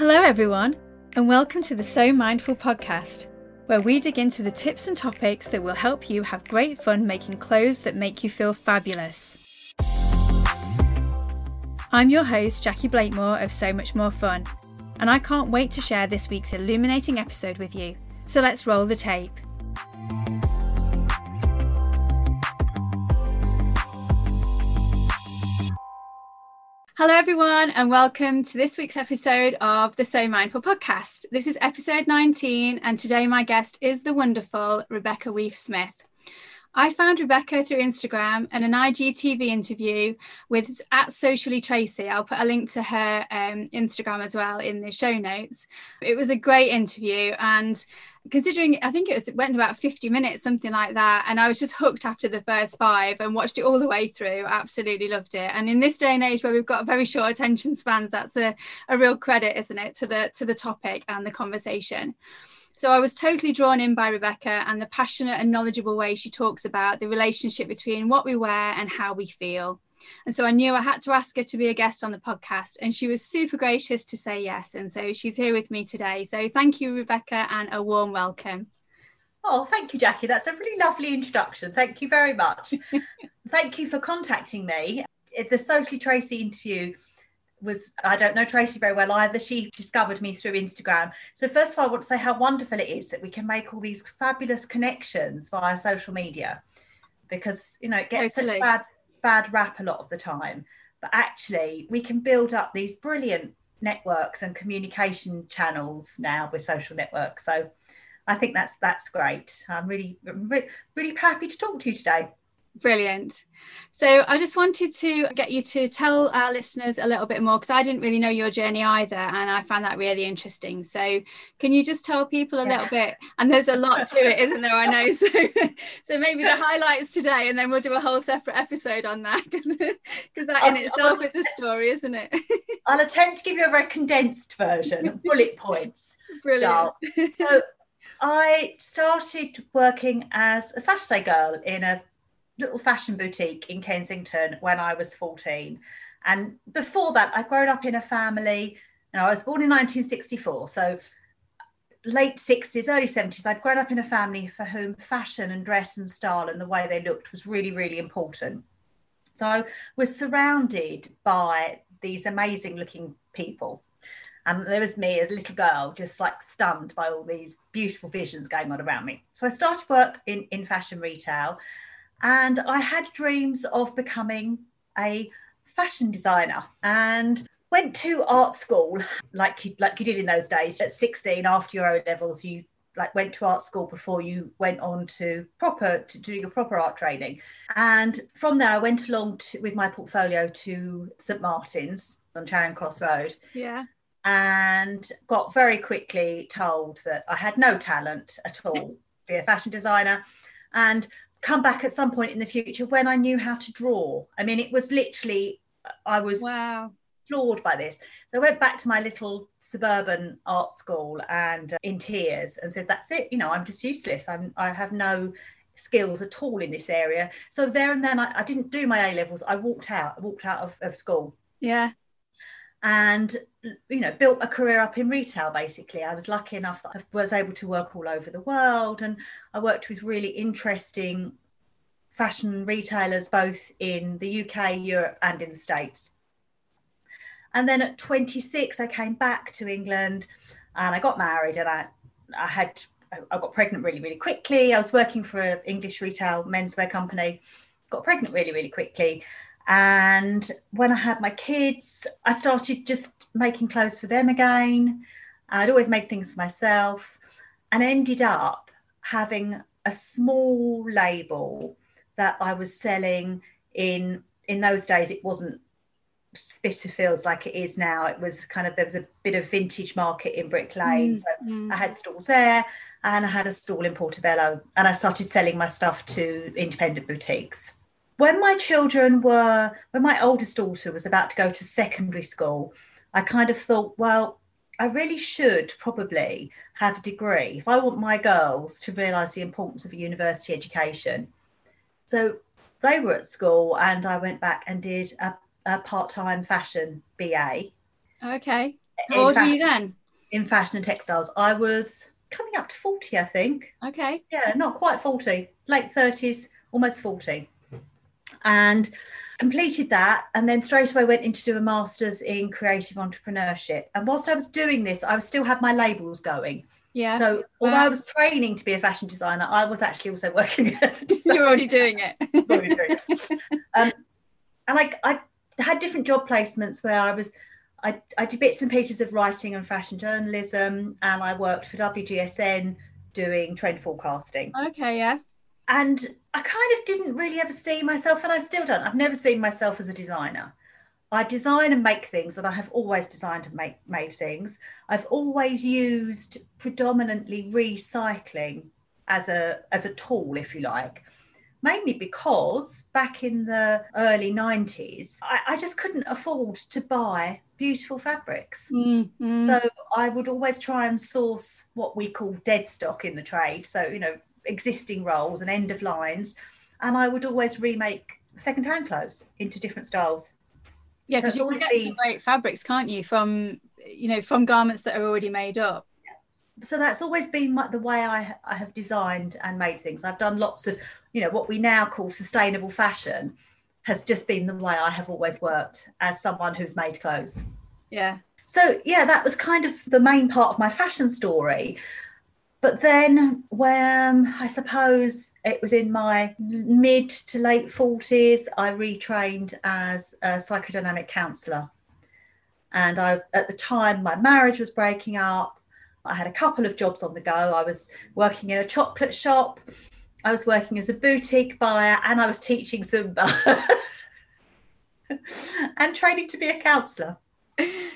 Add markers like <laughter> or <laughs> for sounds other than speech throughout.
Hello, everyone, and welcome to the So Mindful podcast, where we dig into the tips and topics that will help you have great fun making clothes that make you feel fabulous. I'm your host, Jackie Blakemore of So Much More Fun, and I can't wait to share this week's illuminating episode with you. So let's roll the tape. Hello, everyone, and welcome to this week's episode of the So Mindful podcast. This is episode 19, and today my guest is the wonderful Rebecca Weef Smith. I found Rebecca through Instagram and an IGTV interview with at Socially Tracy. I'll put a link to her um, Instagram as well in the show notes. It was a great interview, and considering I think it was it went about 50 minutes, something like that, and I was just hooked after the first five and watched it all the way through. Absolutely loved it. And in this day and age where we've got very short attention spans, that's a, a real credit, isn't it, to the to the topic and the conversation. So I was totally drawn in by Rebecca and the passionate and knowledgeable way she talks about the relationship between what we wear and how we feel. And so I knew I had to ask her to be a guest on the podcast, and she was super gracious to say yes. And so she's here with me today. So thank you, Rebecca, and a warm welcome. Oh, thank you, Jackie. That's a really lovely introduction. Thank you very much. <laughs> thank you for contacting me. The Socially Tracy interview was I don't know Tracy very well either. She discovered me through Instagram. So first of all, I want to say how wonderful it is that we can make all these fabulous connections via social media, because you know it gets totally. such bad bad rap a lot of the time, but actually we can build up these brilliant networks and communication channels now with social networks. So I think that's that's great. I'm really really, really happy to talk to you today. Brilliant. So I just wanted to get you to tell our listeners a little bit more because I didn't really know your journey either, and I found that really interesting. So can you just tell people a yeah. little bit? And there's a lot to it, isn't there? I know. <laughs> So so maybe the <laughs> highlights today, and then we'll do a whole separate episode on that because because that in itself is a story, isn't it? <laughs> I'll attempt to give you a very condensed version, of bullet points. Brilliant. So I started working as a Saturday girl in a little fashion boutique in Kensington when I was 14. And before that, I'd grown up in a family. Know, I was born in 1964. So late 60s, early 70s, I'd grown up in a family for whom fashion and dress and style and the way they looked was really, really important. So I was surrounded by these amazing looking people. And there was me as a little girl, just like stunned by all these beautiful visions going on around me. So I started work in, in fashion retail and I had dreams of becoming a fashion designer and went to art school like you, like you did in those days. At 16, after your O levels, you like went to art school before you went on to proper to do your proper art training. And from there i went along to, with my portfolio to st martin's on charing cross road. Yeah. And got very quickly told that i had no talent at all to be a fashion designer. And come back at some point in the future when I knew how to draw. I mean, it was literally, I was wow. floored by this. So I went back to my little suburban art school and uh, in tears and said, that's it. You know, I'm just useless. I'm, I have no skills at all in this area. So there and then I, I didn't do my A levels. I walked out, I walked out of, of school. Yeah and you know built a career up in retail basically. I was lucky enough that i was able to work all over the world and i worked with really interesting fashion retailers both in the uk europe and in the states. And then at 26 i came back to england and i got married and i i had i got pregnant really really quickly. I was working for an english retail menswear company got pregnant really really quickly and when I had my kids, I started just making clothes for them again. I'd always made things for myself and ended up having a small label that I was selling in in those days it wasn't Spitalfields like it is now. It was kind of there was a bit of vintage market in Brick Lane. Mm, so mm. I had stalls there and I had a stall in Portobello and I started selling my stuff to independent boutiques when my children were when my oldest daughter was about to go to secondary school i kind of thought well i really should probably have a degree if i want my girls to realize the importance of a university education so they were at school and i went back and did a, a part-time fashion ba okay How old were you then? In fashion and textiles. I was coming up to 40, I think. Okay. Yeah, not quite 40, late 30s, almost 40. And completed that and then straight away went in to do a master's in creative entrepreneurship. And whilst I was doing this, I still had my labels going. Yeah. So although I was training to be a fashion designer, I was actually also working <laughs> as a designer. <laughs> You're already doing it. <laughs> already doing it. Um, and I, I had different job placements where I was I, I did bits and pieces of writing and fashion journalism, and I worked for WGSN doing trend forecasting. Okay, yeah. And I kind of didn't really ever see myself, and I still don't. I've never seen myself as a designer. I design and make things, and I have always designed and make, made things. I've always used predominantly recycling as a as a tool, if you like mainly because back in the early 90s, I, I just couldn't afford to buy beautiful fabrics. Mm-hmm. So I would always try and source what we call dead stock in the trade. So, you know, existing rolls and end of lines. And I would always remake second-hand clothes into different styles. Yeah, because so you can get been... some great fabrics, can't you, from you know, from garments that are already made up so that's always been my, the way I, I have designed and made things. I've done lots of, you know, what we now call sustainable fashion has just been the way I have always worked as someone who's made clothes. Yeah. So, yeah, that was kind of the main part of my fashion story. But then, when I suppose it was in my mid to late 40s, I retrained as a psychodynamic counsellor. And I, at the time, my marriage was breaking up I had a couple of jobs on the go. I was working in a chocolate shop, I was working as a boutique buyer, and I was teaching Zumba <laughs> and training to be a counsellor.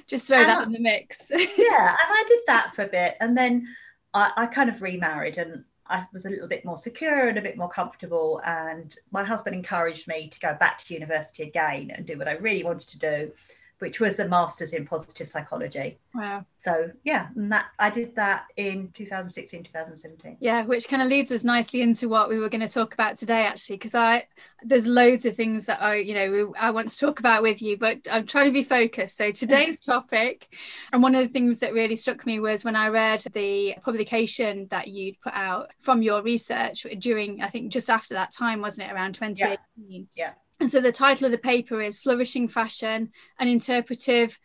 Just throw and that I, in the mix. <laughs> yeah, and I did that for a bit. And then I, I kind of remarried and I was a little bit more secure and a bit more comfortable. And my husband encouraged me to go back to university again and do what I really wanted to do which was a master's in positive psychology. Wow. So yeah, and that I did that in 2016, 2017. Yeah, which kind of leads us nicely into what we were going to talk about today, actually, because I there's loads of things that I you know I want to talk about with you, but I'm trying to be focused. So today's <laughs> topic, and one of the things that really struck me was when I read the publication that you'd put out from your research during I think just after that time, wasn't it, around 2018? Yeah. yeah. And so the title of the paper is Flourishing Fashion, an interpretive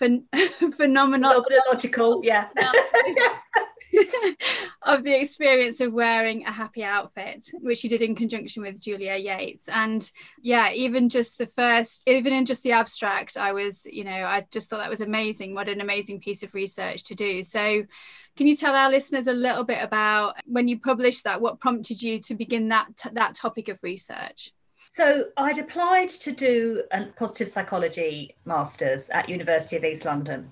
phen- <laughs> phenomenological, yeah. <laughs> of the experience of wearing a happy outfit, which you did in conjunction with Julia Yates. And yeah, even just the first, even in just the abstract, I was, you know, I just thought that was amazing. What an amazing piece of research to do. So, can you tell our listeners a little bit about when you published that? What prompted you to begin that that topic of research? So I'd applied to do a positive psychology masters at University of East London.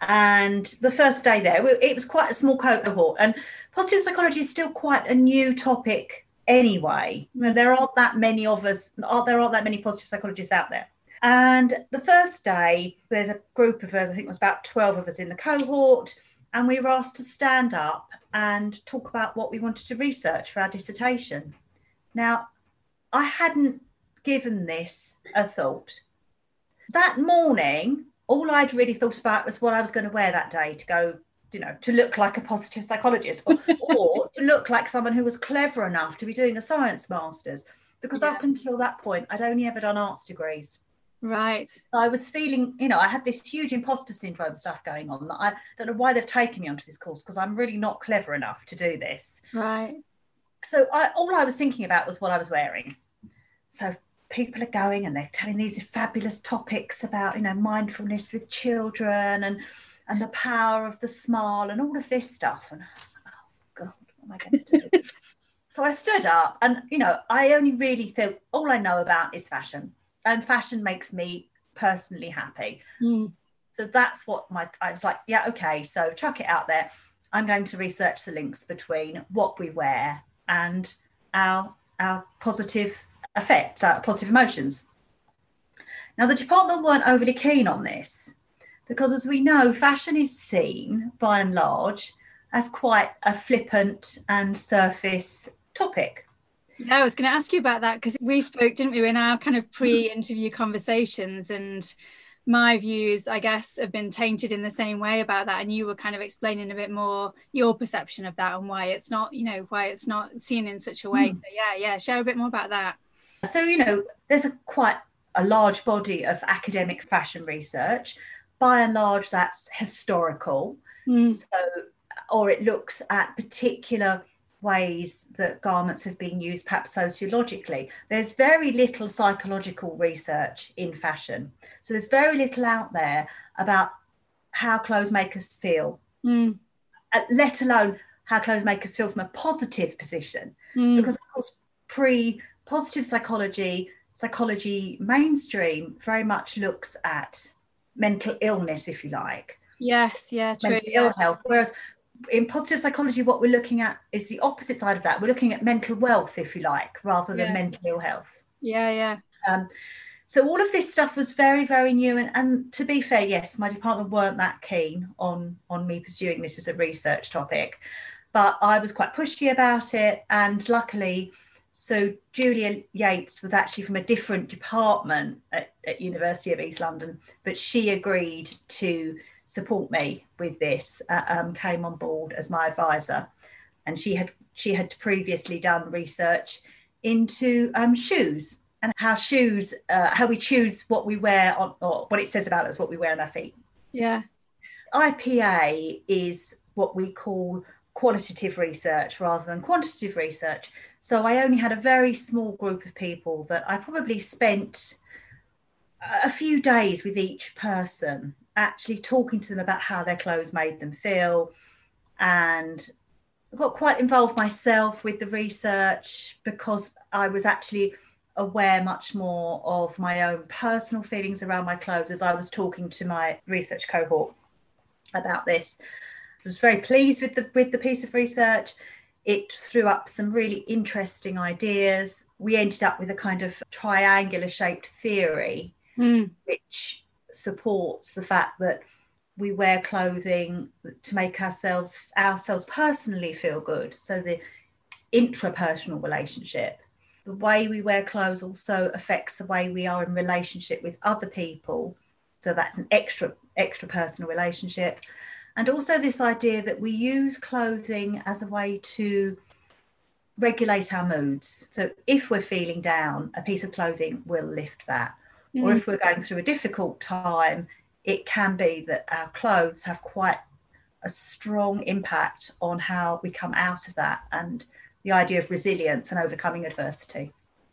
And the first day there, it was quite a small cohort. And positive psychology is still quite a new topic anyway. There aren't that many of us, there aren't that many positive psychologists out there. And the first day, there's a group of us, I think it was about 12 of us in the cohort, and we were asked to stand up and talk about what we wanted to research for our dissertation. Now, I hadn't given this a thought. That morning, all I'd really thought about was what I was going to wear that day to go, you know, to look like a positive psychologist or, <laughs> or to look like someone who was clever enough to be doing a science master's. Because yeah. up until that point, I'd only ever done arts degrees. Right. I was feeling, you know, I had this huge imposter syndrome stuff going on that I don't know why they've taken me onto this course because I'm really not clever enough to do this. Right. So I, all I was thinking about was what I was wearing. So people are going and they're telling these fabulous topics about, you know, mindfulness with children and and the power of the smile and all of this stuff. And I was like, oh God, what am I going to do? <laughs> so I stood up and, you know, I only really thought all I know about is fashion. And fashion makes me personally happy. Mm. So that's what my I was like, yeah, okay, so chuck it out there. I'm going to research the links between what we wear and our our positive effects, our positive emotions. Now, the department weren't overly keen on this because, as we know, fashion is seen by and large as quite a flippant and surface topic. Yeah, I was going to ask you about that because we spoke, didn't we, in our kind of pre interview conversations? And my views, I guess, have been tainted in the same way about that. And you were kind of explaining a bit more your perception of that and why it's not, you know, why it's not seen in such a way. Mm. So yeah, yeah, share a bit more about that. So, you know, there's a quite a large body of academic fashion research. By and large, that's historical. Mm. So, or it looks at particular ways that garments have been used, perhaps sociologically. There's very little psychological research in fashion. So there's very little out there about how clothes make us feel, mm. let alone how clothes make us feel from a positive position. Mm. Because, of course, pre positive psychology, psychology mainstream very much looks at mental illness, if you like. Yes, yeah, true. Mental ill health. Whereas in positive psychology, what we're looking at is the opposite side of that. We're looking at mental wealth, if you like, rather than yeah. mental ill health. Yeah, yeah. Um, so all of this stuff was very, very new. And, and to be fair, yes, my department weren't that keen on on me pursuing this as a research topic, but I was quite pushy about it. And luckily, so Julia Yates was actually from a different department at, at University of East London, but she agreed to support me with this uh, um, came on board as my advisor. And she had she had previously done research into um, shoes and how shoes uh, how we choose what we wear on or what it says about us what we wear on our feet. Yeah. Ipa is what we call qualitative research rather than quantitative research. So i only had a very small group of people that i probably spent a few days with each person actually talking to them about how their clothes made them feel and I got quite involved myself with the research because I was actually aware much more of my own personal feelings around my clothes as I was talking to my research cohort about this. I was very pleased with the with the piece of research. It threw up some really interesting ideas. We ended up with a kind of triangular shaped theory, mm. which supports the fact that we wear clothing to make ourselves ourselves personally feel good. So the intrapersonal relationship the way we wear clothes also affects the way we are in relationship with other people. So that's an extra extra personal relationship. And also this idea that we use clothing as a way to regulate our moods. So if we're feeling down a piece of clothing will lift that mm. or if we're going through a difficult time, it can be that our clothes have quite a strong impact on how we come out of that and the idea of resilience and overcoming adversity.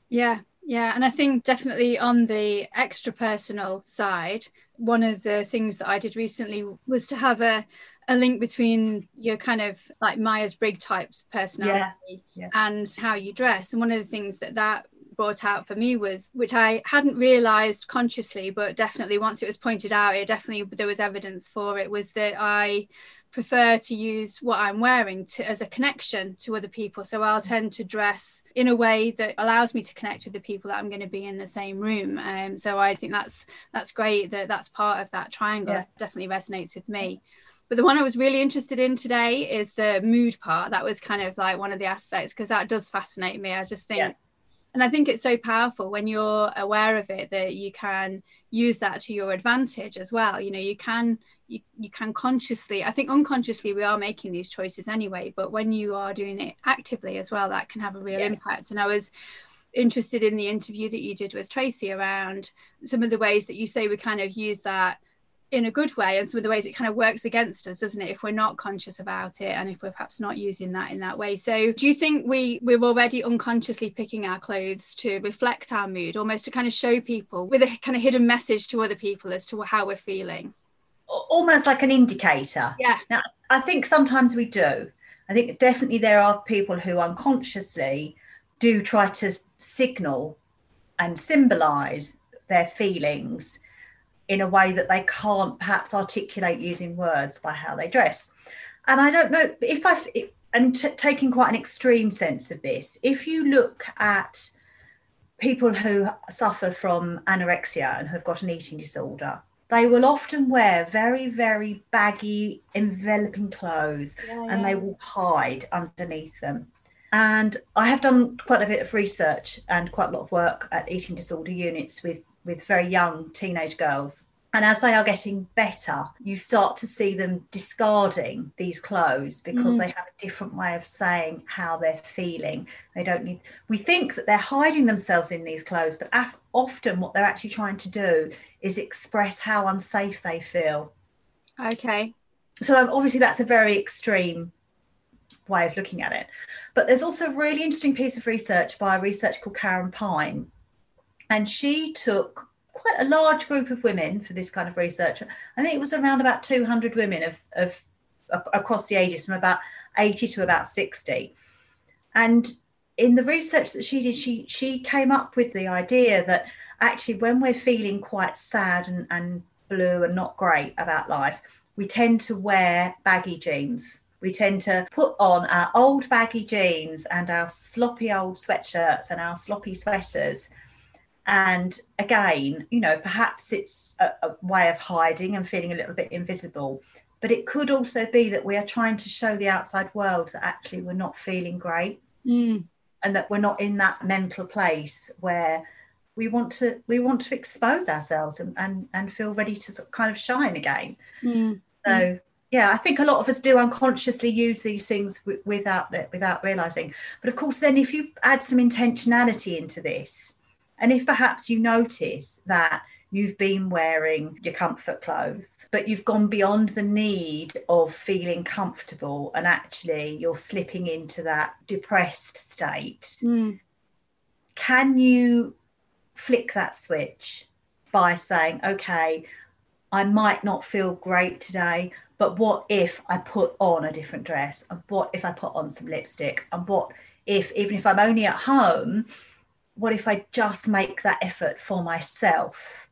Yeah, yeah, and I think definitely on the extra personal side, one of the things that I did recently was to have a, a link between your kind of like Myers Briggs types personality yeah, yeah. and how you dress. And one of the things that that brought out for me was which I hadn't realized consciously but definitely once it was pointed out it definitely there was evidence for it was that I prefer to use what I'm wearing to as a connection to other people so I'll tend to dress in a way that allows me to connect with the people that I'm going to be in the same room um, so I think that's that's great that that's part of that triangle yeah. definitely resonates with me but the one I was really interested in today is the mood part. That was kind of like one of the aspects because that does fascinate me. I just think yeah and i think it's so powerful when you're aware of it that you can use that to your advantage as well you know you can you, you can consciously i think unconsciously we are making these choices anyway but when you are doing it actively as well that can have a real yeah. impact and i was interested in the interview that you did with tracy around some of the ways that you say we kind of use that in a good way and some of the ways it kind of works against us doesn't it? If we're not conscious about it and if we're perhaps not using that in that way. So do you think we we're already unconsciously picking our clothes to reflect our mood almost to kind of show people with a kind of hidden message to other people as to how we're feeling? Almost like an indicator. Yeah. Now i think sometimes we do. I think definitely there are people who unconsciously do try to signal and symbolize their feelings in a way that they can't perhaps articulate using words by how they dress. And I don't know if I, and t- taking quite an extreme sense of this, if you look at people who suffer from anorexia and have got an eating disorder, they will often wear very, very baggy, enveloping clothes yeah. and they will hide underneath them. And I have done quite a bit of research and quite a lot of work at eating disorder units with with very young teenage girls And as they are getting better, you start to see them discarding these clothes because mm. they have a different way of saying how they're feeling. They don't need, we think that they're hiding themselves in these clothes, but af- often what they're actually trying to do is express how unsafe they feel. Okay. So um, obviously, that's a very extreme way of looking at it. But there's also a really interesting piece of research by a researcher called Karen Pine. And she took quite a large group of women for this kind of research. I think it was around about 200 women of, of across the ages from about 80 to about 60. And in the research that she did, she she came up with the idea that actually when we're feeling quite sad and, and blue and not great about life, we tend to wear baggy jeans. We tend to put on our old baggy jeans and our sloppy old sweatshirts and our sloppy sweaters and again, you know, perhaps it's a, a, way of hiding and feeling a little bit invisible. But it could also be that we are trying to show the outside world that actually we're not feeling great mm. and that we're not in that mental place where we want to we want to expose ourselves and and, and feel ready to sort of kind of shine again. Mm. So yeah, I think a lot of us do unconsciously use these things w- without without realizing. But of course, then if you add some intentionality into this, and if perhaps you notice that you've been wearing your comfort clothes, but you've gone beyond the need of feeling comfortable and actually you're slipping into that depressed state, mm. can you flick that switch by saying, okay, I might not feel great today, but what if I put on a different dress? And what if I put on some lipstick? And what if, even if I'm only at home, what if I just make that effort for myself?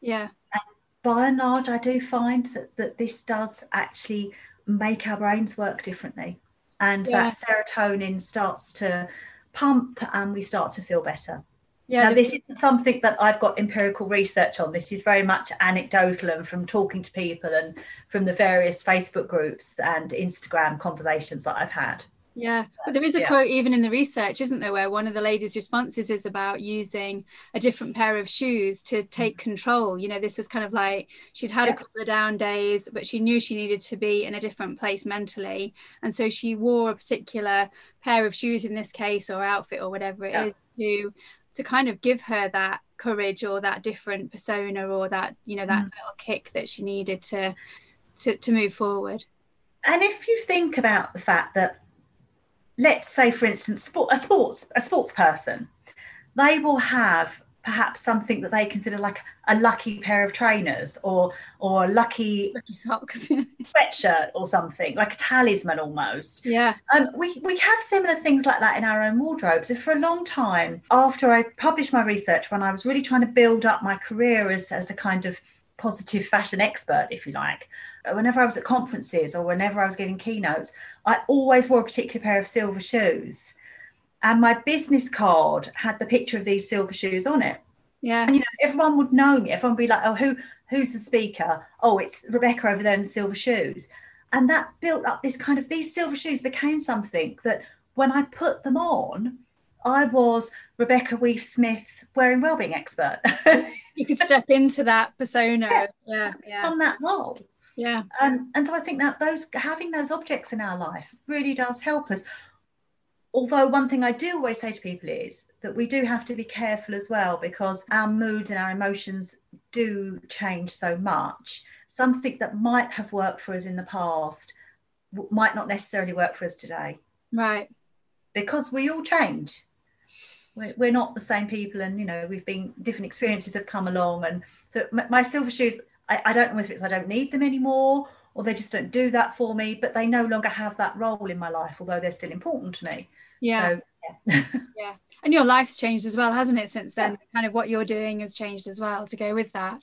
Yeah. And by and large, I do find that, that this does actually make our brains work differently. And yeah. that serotonin starts to pump and we start to feel better. Yeah, now, this isn't something that I've got empirical research on. This is very much anecdotal and from talking to people and from the various Facebook groups and Instagram conversations that I've had. Yeah, but there is a yeah. quote even in the research, isn't there, where one of the ladies' responses is about using a different pair of shoes to take control. You know, this was kind of like she'd had yeah. a couple of down days, but she knew she needed to be in a different place mentally. And so she wore a particular pair of shoes in this case, or outfit, or whatever it yeah. is, to to kind of give her that courage or that different persona or that, you know, that mm. little kick that she needed to to to move forward. And if you think about the fact that let's say, for instance, sport, a sports a sports person, they will have perhaps something that they consider like a lucky pair of trainers or or lucky, lucky socks. <laughs> sweatshirt or something like a talisman almost. Yeah. Um, we we have similar things like that in our own wardrobes. And for a long time after i published my research when i was really trying to build up my career as, as a kind of positive fashion expert, if you like. Whenever I was at conferences or whenever I was giving keynotes, I always wore a particular pair of silver shoes. And my business card had the picture of these silver shoes on it. Yeah. And you know, everyone would know me. Everyone would be like, oh, who who's the speaker? Oh, it's Rebecca over there in silver shoes. And that built up this kind of these silver shoes became something that when I put them on, I was Rebecca Weef Smith wearing wellbeing expert. <laughs> you could step into that persona. Yeah, yeah, yeah. On that role. Yeah. Um, and so I think that those having those objects in our life really does help us. Although one thing I do always say to people is that we do have to be careful as well because our moods and our emotions do change so much. Something that might have worked for us in the past might not necessarily work for us today. Right. Because we all change we're, we're not the same people and you know we've been different experiences have come along and so my, my silver shoes I, I don't know whether it's i don't need them anymore or they just don't do that for me but they no longer have that role in my life although they're still important to me. Yeah. So, yeah. <laughs> yeah. And your life's changed as well hasn't it since then? Yeah. kind of what you're doing has changed as well to go with that.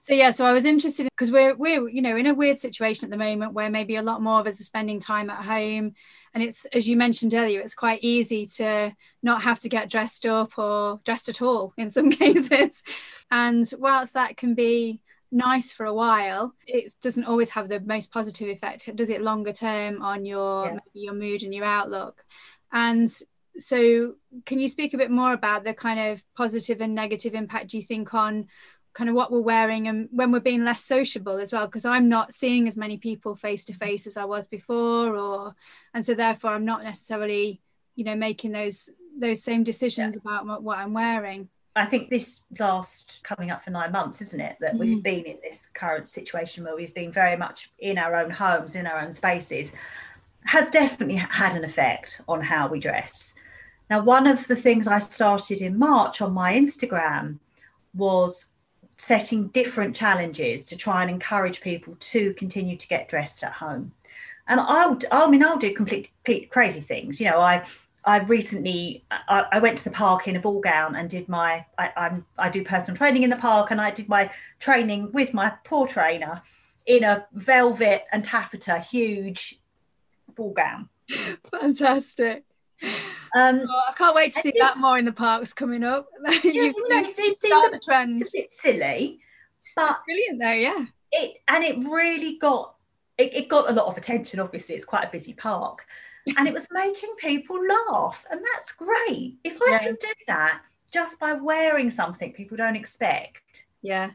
So yeah so i was interested because we're we're you know in a weird situation at the moment where maybe a lot more of us are spending time at home. And it's as you mentioned earlier it's quite easy to not have to get dressed up or dressed at all in some <laughs> cases. And whilst that can be nice for a while it doesn't always have the most positive effect does it longer term on your yeah. your mood and your outlook and so can you speak a bit more about the kind of positive and negative impact you think on kind of what we're wearing and when we're being less sociable as well because i'm not seeing as many people face to face as i was before or and so therefore i'm not necessarily you know making those those same decisions yeah. about what i'm wearing I think this last coming up for nine months, isn't it? That mm. we've been in this current situation where we've been very much in our own homes, in our own spaces, has definitely had an effect on how we dress. Now, one of the things I started in March on my Instagram was setting different challenges to try and encourage people to continue to get dressed at home. And I'll, I mean, I'll do complete, complete crazy things. You know, I, I recently, I, I, went to the park in a ball gown and did my, I, I'm, I do personal training in the park and I did my training with my poor trainer in a velvet and taffeta huge ball gown. Fantastic. Um, oh, I can't wait to see that more in the parks coming up. <laughs> you, you know, trend. it's a bit silly, but it's brilliant though, yeah. It and it really got it, it got a lot of attention. Obviously, it's quite a busy park, and it was making people laugh, and that's great. If I yeah. can do that just by wearing something people don't expect, yeah,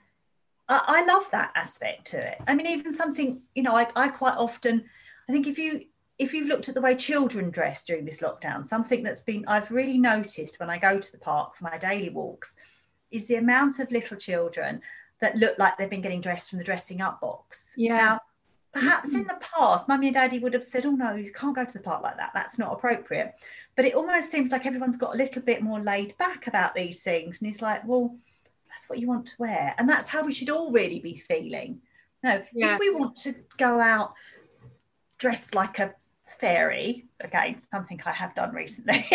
I, I love that aspect to it. I mean, even something you know, I, I quite often, I think if you if you've looked at the way children dress during this lockdown, something that's been I've really noticed when I go to the park for my daily walks is the amount of little children that look like they've been getting dressed from the dressing up box. Yeah. Now, perhaps in the past, mummy and daddy would have said, Oh no, you can't go to the park like that. That's not appropriate. But it almost seems like everyone's got a little bit more laid back about these things. And he's like, Well, that's what you want to wear. And that's how we should all really be feeling. No, yeah. if we want to go out dressed like a fairy again something i have done recently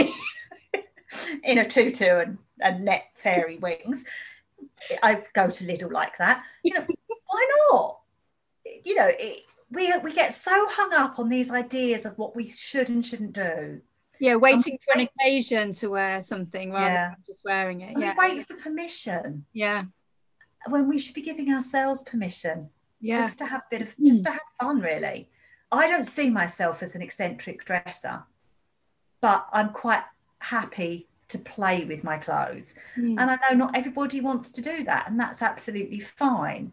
<laughs> in a tutu and, and net fairy wings i go to lidl like that you know why not you know it, we we get so hung up on these ideas of what we should and shouldn't do yeah waiting for an occasion to wear something rather yeah. than just wearing it yeah wait for permission yeah when we should be giving ourselves permission yeah just to have a bit of just to have fun really I don't see myself as an eccentric dresser, but I'm quite happy to play with my clothes. Mm. And I know not everybody wants to do that, and that's absolutely fine.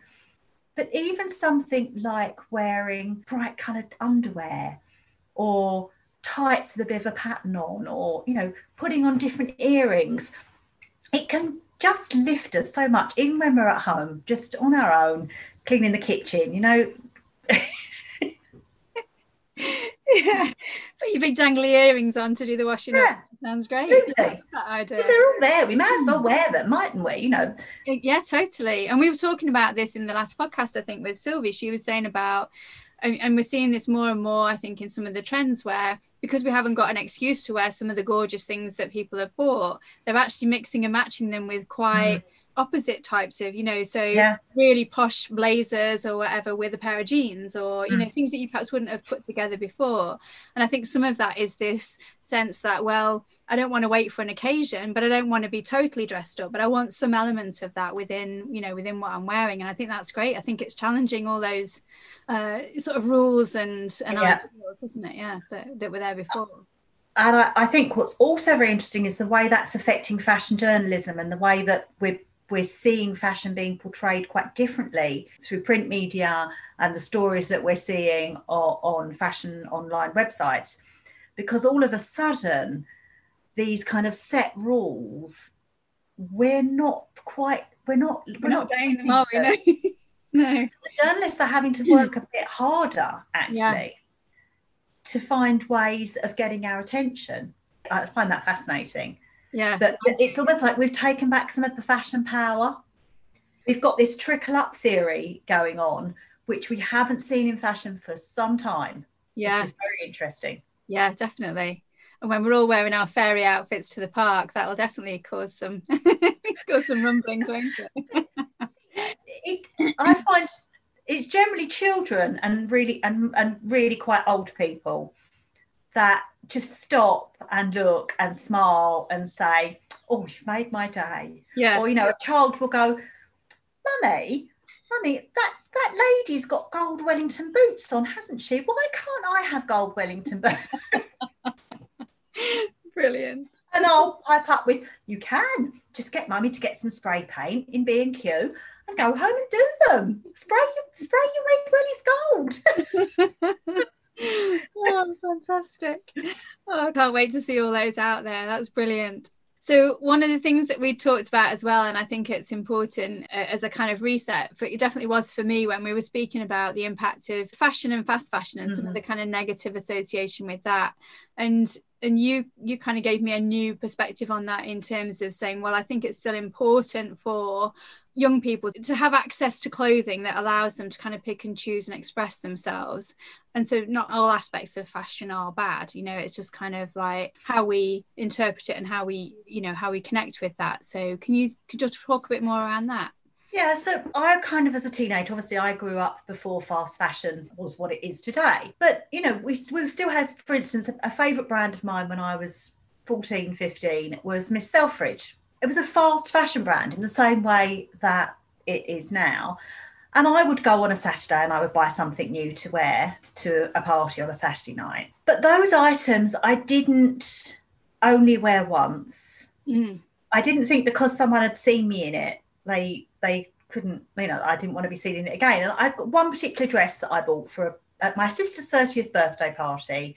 But even something like wearing bright coloured underwear or tights with a bit of a pattern on, or, you know, putting on different earrings, it can just lift us so much, even when we're at home, just on our own, cleaning the kitchen, you know. <laughs> yeah. <laughs> Put your big dangly earrings on to do the washing yeah. up. Sounds great. Absolutely. Because they're all there. We might as well wear them, mightn't we? You know. Yeah, totally. And we were talking about this in the last podcast, I think, with Sylvie. She was saying about and we're seeing this more and more, I think, in some of the trends where because we haven't got an excuse to wear some of the gorgeous things that people have bought, they're actually mixing and matching them with quite mm opposite types of you know so yeah. really posh blazers or whatever with a pair of jeans or you mm. know things that you perhaps wouldn't have put together before and i think some of that is this sense that well i don't want to wait for an occasion but i don't want to be totally dressed up but i want some element of that within you know within what i'm wearing and i think that's great i think it's challenging all those uh, sort of rules and and yeah. ideals isn't it yeah that, that were there before and I, I, think what's also very interesting is the way that's affecting fashion journalism and the way that we're we're seeing fashion being portrayed quite differently through print media and the stories that we're seeing on, fashion online websites. Because all of a sudden these kind of set rules we're not quite we're not we're, we're not, not them are we? <laughs> No, no. So the journalists are having to work a bit harder actually yeah. to find ways of getting our attention. I find that fascinating yeah. But it's almost like we've taken back some of the fashion power. We've got this trickle up theory going on, which we haven't seen in fashion for some time. Yeah. Which is very interesting. Yeah, definitely. And when we're all wearing our fairy outfits to the park, that will definitely cause some <laughs> cause some rumblings, won't it? it I find it's generally children and really and, and really quite old people that just stop and look and smile and say, "Oh, you've made my day." Yeah. Or you know, a child will go, "Mummy, mummy, that that lady's got gold Wellington boots on, hasn't she? Why can't I have gold Wellington boots?" <laughs> Brilliant. And I'll pipe up with, "You can just get mummy to get some spray paint in B and Q, and go home and do them. Spray spray your red wellies gold. <laughs> oh, fantastic. Oh, I can't wait to see all those out there. That's brilliant. So, one of the things that we talked about as well, and I think it's important uh, as a kind of reset, but it definitely was for me when we were speaking about the impact of fashion and fast fashion and mm-hmm. some of mm-hmm. the kind of negative association with that. And and you you kind of gave me a new perspective on that in terms of saying well i think it's still important for young people to have access to clothing that allows them to kind of pick and choose and express themselves and so not all aspects of fashion are bad you know it's just kind of like how we interpret it and how we you know how we connect with that so can you could just talk a bit more around that yeah, so I kind of, as a teenager, obviously, I grew up before fast fashion was what it is today. But, you know, we, we still had, for instance, a, a favourite brand of mine when I was 14, 15 was Miss Selfridge. It was a fast fashion brand in the same way that it is now. And I would go on a Saturday and I would buy something new to wear to a party on a Saturday night. But those items I didn't only wear once. Mm. I didn't think because someone had seen me in it, they they couldn't, you know, I didn't want to be seen in it again. And I've got one particular dress that I bought for a, at my sister's 30th birthday party.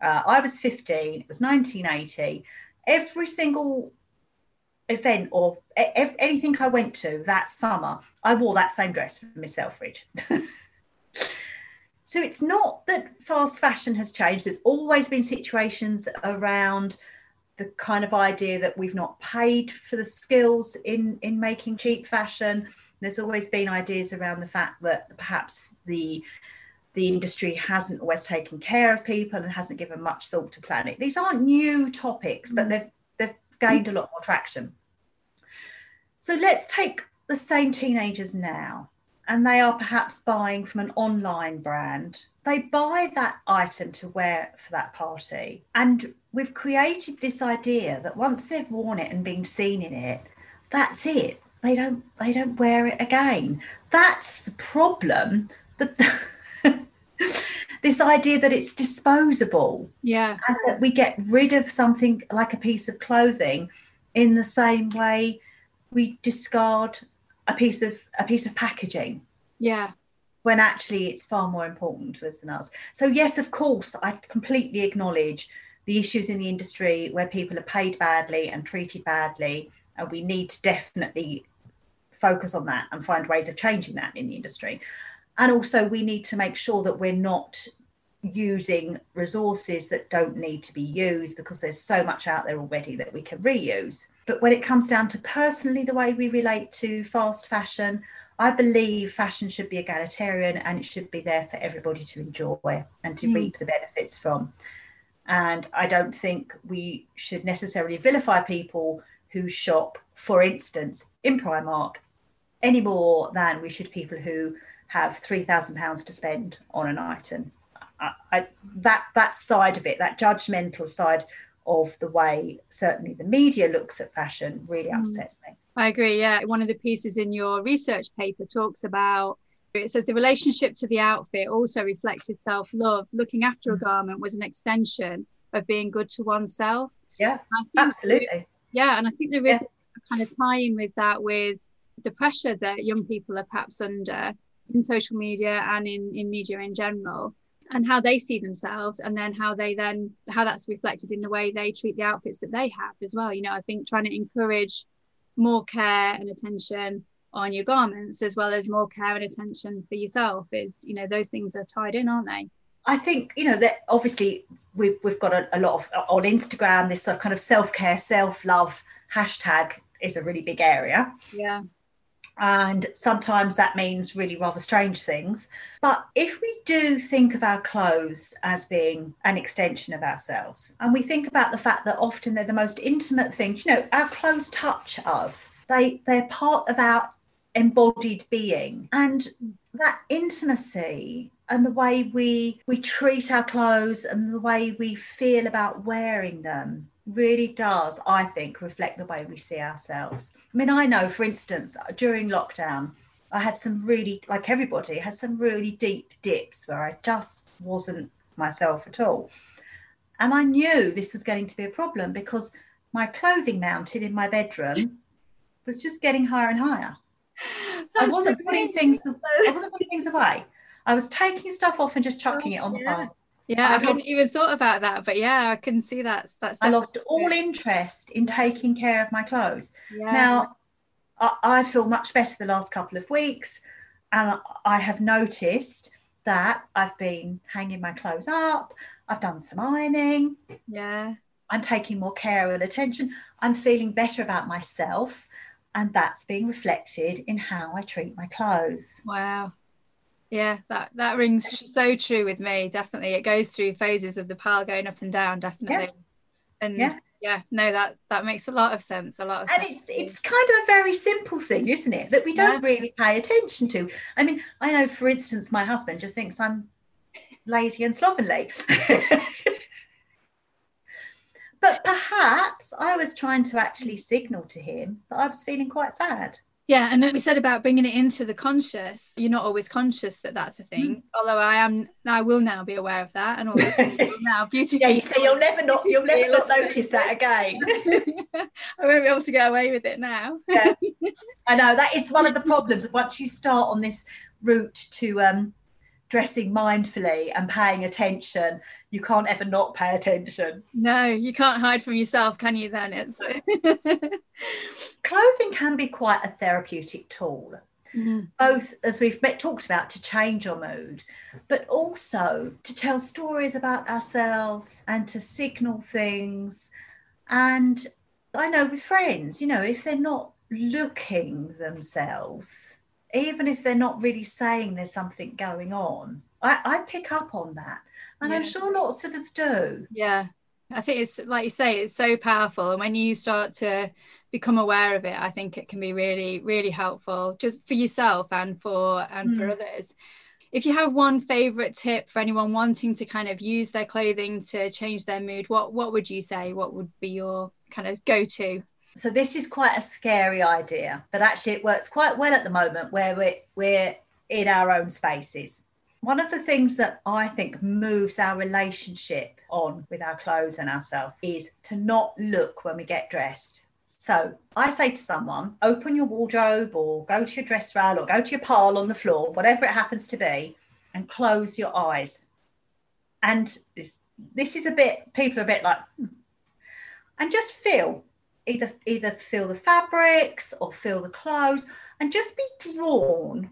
Uh, I was 15, it was 1980. Every single event or ev- anything I went to that summer, I wore that same dress from Miss Selfridge. <laughs> so it's not that fast fashion has changed. There's always been situations around the kind of idea that we've not paid for the skills in in making cheap fashion there's always been ideas around the fact that perhaps the the industry hasn't always taken care of people and hasn't given much thought to planning these aren't new topics but mm. they've they've gained a lot more traction so let's take the same teenagers now and they are perhaps buying from an online brand. They buy that item to wear for that party. And we've created this idea that once they've worn it and been seen in it that's it. They don't they don't wear it again. That's the problem but <laughs> this idea that it's disposable. Yeah. And that we get rid of something like a piece of clothing in the same way we discard a piece of a piece of packaging yeah when actually it's far more important than us. So, yes, of course, I completely acknowledge the issues in the industry where people are paid badly and treated badly. And we need to definitely focus on that and find ways of changing that in the industry. And also, we need to make sure that we're not using resources that don't need to be used because there's so much out there already that we can reuse. But when it comes down to personally the way we relate to fast fashion, I believe fashion should be egalitarian and it should be there for everybody to enjoy and to mm. reap the benefits from. And I don't think we should necessarily vilify people who shop, for instance, in Primark any more than we should people who have three thousand pounds to spend on an item. I, I, that that side of it, that judgmental side of the way certainly the media looks at fashion, really mm. upsets me. I agree. Yeah. One of the pieces in your research paper talks about it says the relationship to the outfit also reflected self love. Looking after a mm. garment was an extension of being good to oneself. Yeah, absolutely. yeah. And I think there is yeah. a kind of tie in with that with the pressure that young people are perhaps under in social media and in, in media in general and how they see themselves and then how they then how that's reflected in the way they treat the outfits that they have as well. You know i think trying to encourage more care and attention on your garments as well as more care and attention for yourself is you know those things are tied in aren't they? I think you know that obviously we've, we've got a, a lot of on instagram this kind of self-care self-love hashtag is a really big area. Yeah and sometimes that means really rather strange things. But if we do think of our clothes as being an extension of ourselves, and we think about the fact that often they're the most intimate things, you know, our clothes touch us, they, they're part of our embodied being. And that intimacy and the way we we treat our clothes and the way we feel about wearing them really does, I think, reflect the way we see ourselves. I mean, I know, for instance, during lockdown, I had some really, like everybody, had some really deep dips where I just wasn't myself at all. And I knew this was going to be a problem because my clothing mounted in my bedroom was just getting higher and higher. I wasn't putting things. I wasn't putting things away. I was taking stuff off and just chucking it on the yeah. Yeah, I I hadn't even thought about that, but yeah, I can see that. That's I lost all interest in taking care of my clothes. Yeah. Now, I, I feel much better the last couple of weeks, and I have noticed that I've been hanging my clothes up. I've done some ironing. yeah, I'm taking more care and attention. I'm feeling better about myself, and that's being reflected in how I treat my clothes. wow. Yeah, that that rings so true with me. Definitely, it goes through phases of the pile going up and down. Definitely, and Yeah. yeah, no, that that makes a lot of sense. A lot of And sense. it's it's kind of a very simple thing, isn't it? That we don't really pay attention to. I mean, I know, for instance, my husband just thinks I'm lazy and slovenly. <laughs> but perhaps I was trying to actually signal to him that I was feeling quite sad. Yeah, and then we said about bringing it into the conscious. You're not always conscious that that's a Mm. thing. Although I am, I will now be aware of that, and <laughs> now beautifully. Yeah, you see, you'll never not you'll never not <laughs> notice that again. I won't be able to get away with it now. Yeah. <laughs> I know that is one of the problems. Once you start on this route to um, dressing mindfully and paying attention, you can't ever not pay attention. No, you can't hide from yourself, can you? Then it's. <laughs> Clothing can be quite a therapeutic tool, Mhm. both as we've met, talked about to change your mood, but also to tell stories about ourselves and to signal things. And I know with friends, you know, if they're not looking themselves, even if they're not really saying there's something going on, I, I pick up on that. And I'm sure lots of us do. Yeah, I think it's like you say, it's so powerful, and when you start to become aware of it, I think it can be really, really helpful just for yourself and for and for Mm. others. If you have one favorite tip for anyone wanting to kind of use their clothing to change their mood, what what would you say? What would be your kind of go to? So this is quite a scary idea, but actually it works quite well at the moment where we're we're in our own spaces. One of the things that I think moves our relationship on with our clothes and ourselves is to not look when we get dressed. So I say to someone, open your wardrobe or go to your dress rail or go to your pile on the floor, whatever it happens to be, and close your eyes. And this, this is a bit, people are a bit like, hmm. and just feel either either feel the fabrics or feel the clothes and just be drawn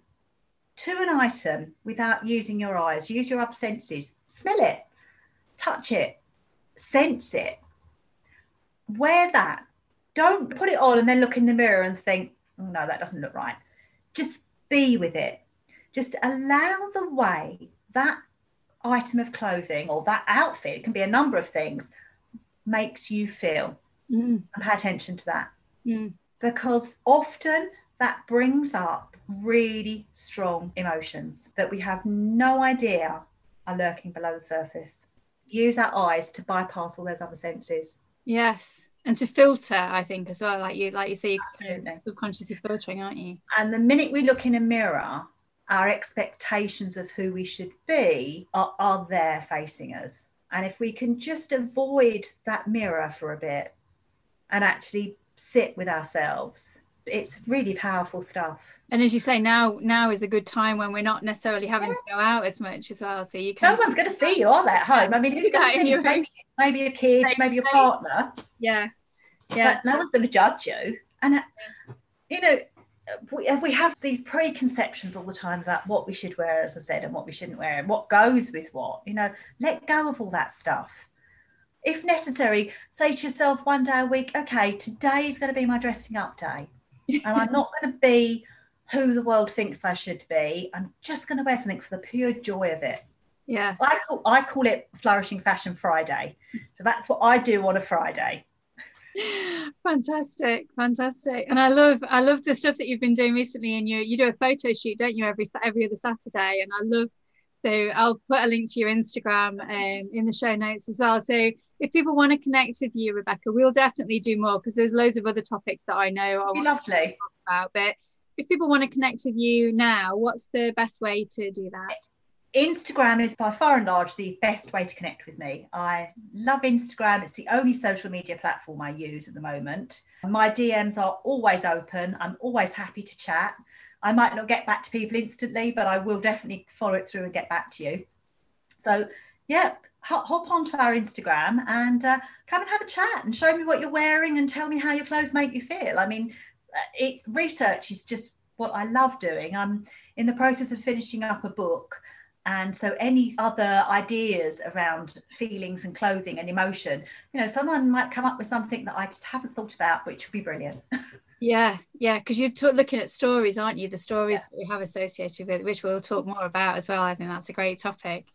to an item without using your eyes. Use your other senses. Smell it. Touch it. Sense it. Wear that. Don't put it on and then look in the mirror and think oh no that doesn't look right. Just be with it. Just allow the way that item of clothing or that outfit it can be a number of things makes you feel. Mm, and pay attention to that. Mm. because often that brings up really strong emotions that we have no idea are lurking below the surface. Use our eyes to bypass all those other senses. Yes, and to filter, I think as well. Like you, like you say, you're subconsciously filtering, aren't you? And the minute we look in a mirror, our expectations of who we should be are, are there facing us. And if we can just avoid that mirror for a bit and actually sit with ourselves, it's really powerful stuff. And as you say, now now is a good time when we're not necessarily having to go out as much as well. So you can No one's going to see you, are they, at home? I mean, who's going to see you? Maybe, maybe your kids, maybe your partner, yeah, yeah, but no one's going to judge you. And, uh, you know, we, we have these preconceptions all the time about what we should wear, as I said, and what we shouldn't wear, and what goes with what. You know, let go of all that stuff. If necessary, say to yourself one day a week, okay, today is going to be my dressing up day. And I'm not going to be who the world thinks I should be. I'm just going to wear something for the pure joy of it. yeah. I call, I call it Flourishing Fashion Friday. So that's what I do on a Friday. Fantastic, fantastic, and I love I love the stuff that you've been doing recently. And you you do a photo shoot, don't you, every every other Saturday? And I love. So I'll put a link to your Instagram um, in the show notes as well. So if people want to connect with you, Rebecca, we'll definitely do more because there's loads of other topics that I know I lovely. about. But if people want to connect with you now, what's the best way to do that? Instagram is by far and large the best way to connect with me. I love Instagram. It's the only social media platform I use at the moment. My DMs are always open. I'm always happy to chat. I might not get back to people instantly, but I will definitely follow it through and get back to you. So, yeah, hop onto our Instagram and uh, come and have a chat and show me what you're wearing and tell me how your clothes make you feel. I mean, uh, it, research is just what I love doing. I'm in the process of finishing up a book. And so, any other ideas around feelings and clothing and emotion, you know, someone might come up with something that I just haven't thought about, which would be brilliant. <laughs> yeah, yeah, because you're t- looking at stories, aren't you? The stories yeah. that we have associated with, which we'll talk more about as well. I think that's a great topic.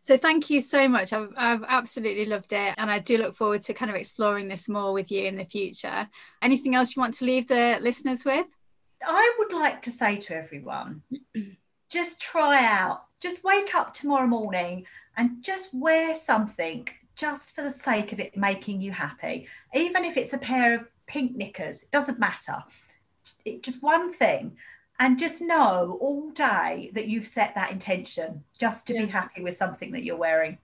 So thank you so much. I've, I've absolutely loved it. And I do look forward to kind of exploring this more with you in the future. Anything else you want to leave the listeners with? I would like to say to everyone <clears throat> just try out, just wake up tomorrow morning and just wear something just for the sake of it making you happy. Even if it's a pair of pink knickers, it doesn't matter. It, just one thing and just know all day that you've set that intention just to yeah. be happy with something that you're wearing.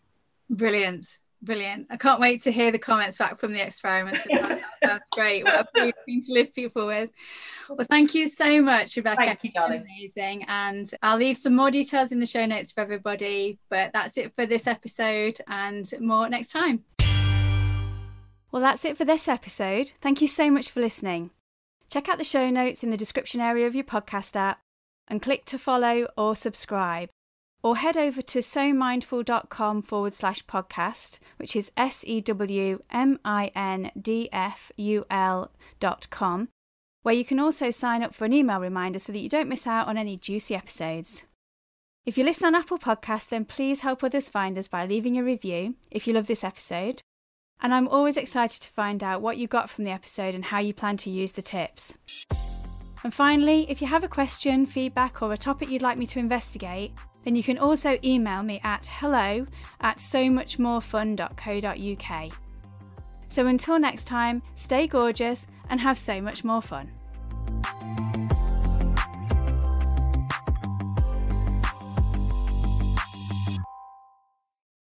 Brilliant. Brilliant. I can't wait to hear the comments back from the experiments. that sounds great. What a thing to live people with. Well, thank you so much, Rebecca. Thank you, darling. Amazing. And I'll leave some more details in the show notes for everybody. But that's it for this episode and more next time. Well, that's it for this episode. Thank you so much for listening. Check out the show notes in the description area of your podcast app and click to follow or subscribe. Or head over to sewmindful.com forward slash podcast, which is S E W M I N D F U L dot com, where you can also sign up for an email reminder so that you don't miss out on any juicy episodes. If you listen on Apple Podcasts, then please help others find us by leaving a review if you love this episode and I'm always excited to find out what you got from the episode and how you plan to use the tips. And finally, if you have a question, feedback, or a topic you'd like me to investigate, then you can also email me at hello at so much more fun.co.uk. So until next time, stay gorgeous and have so much more fun.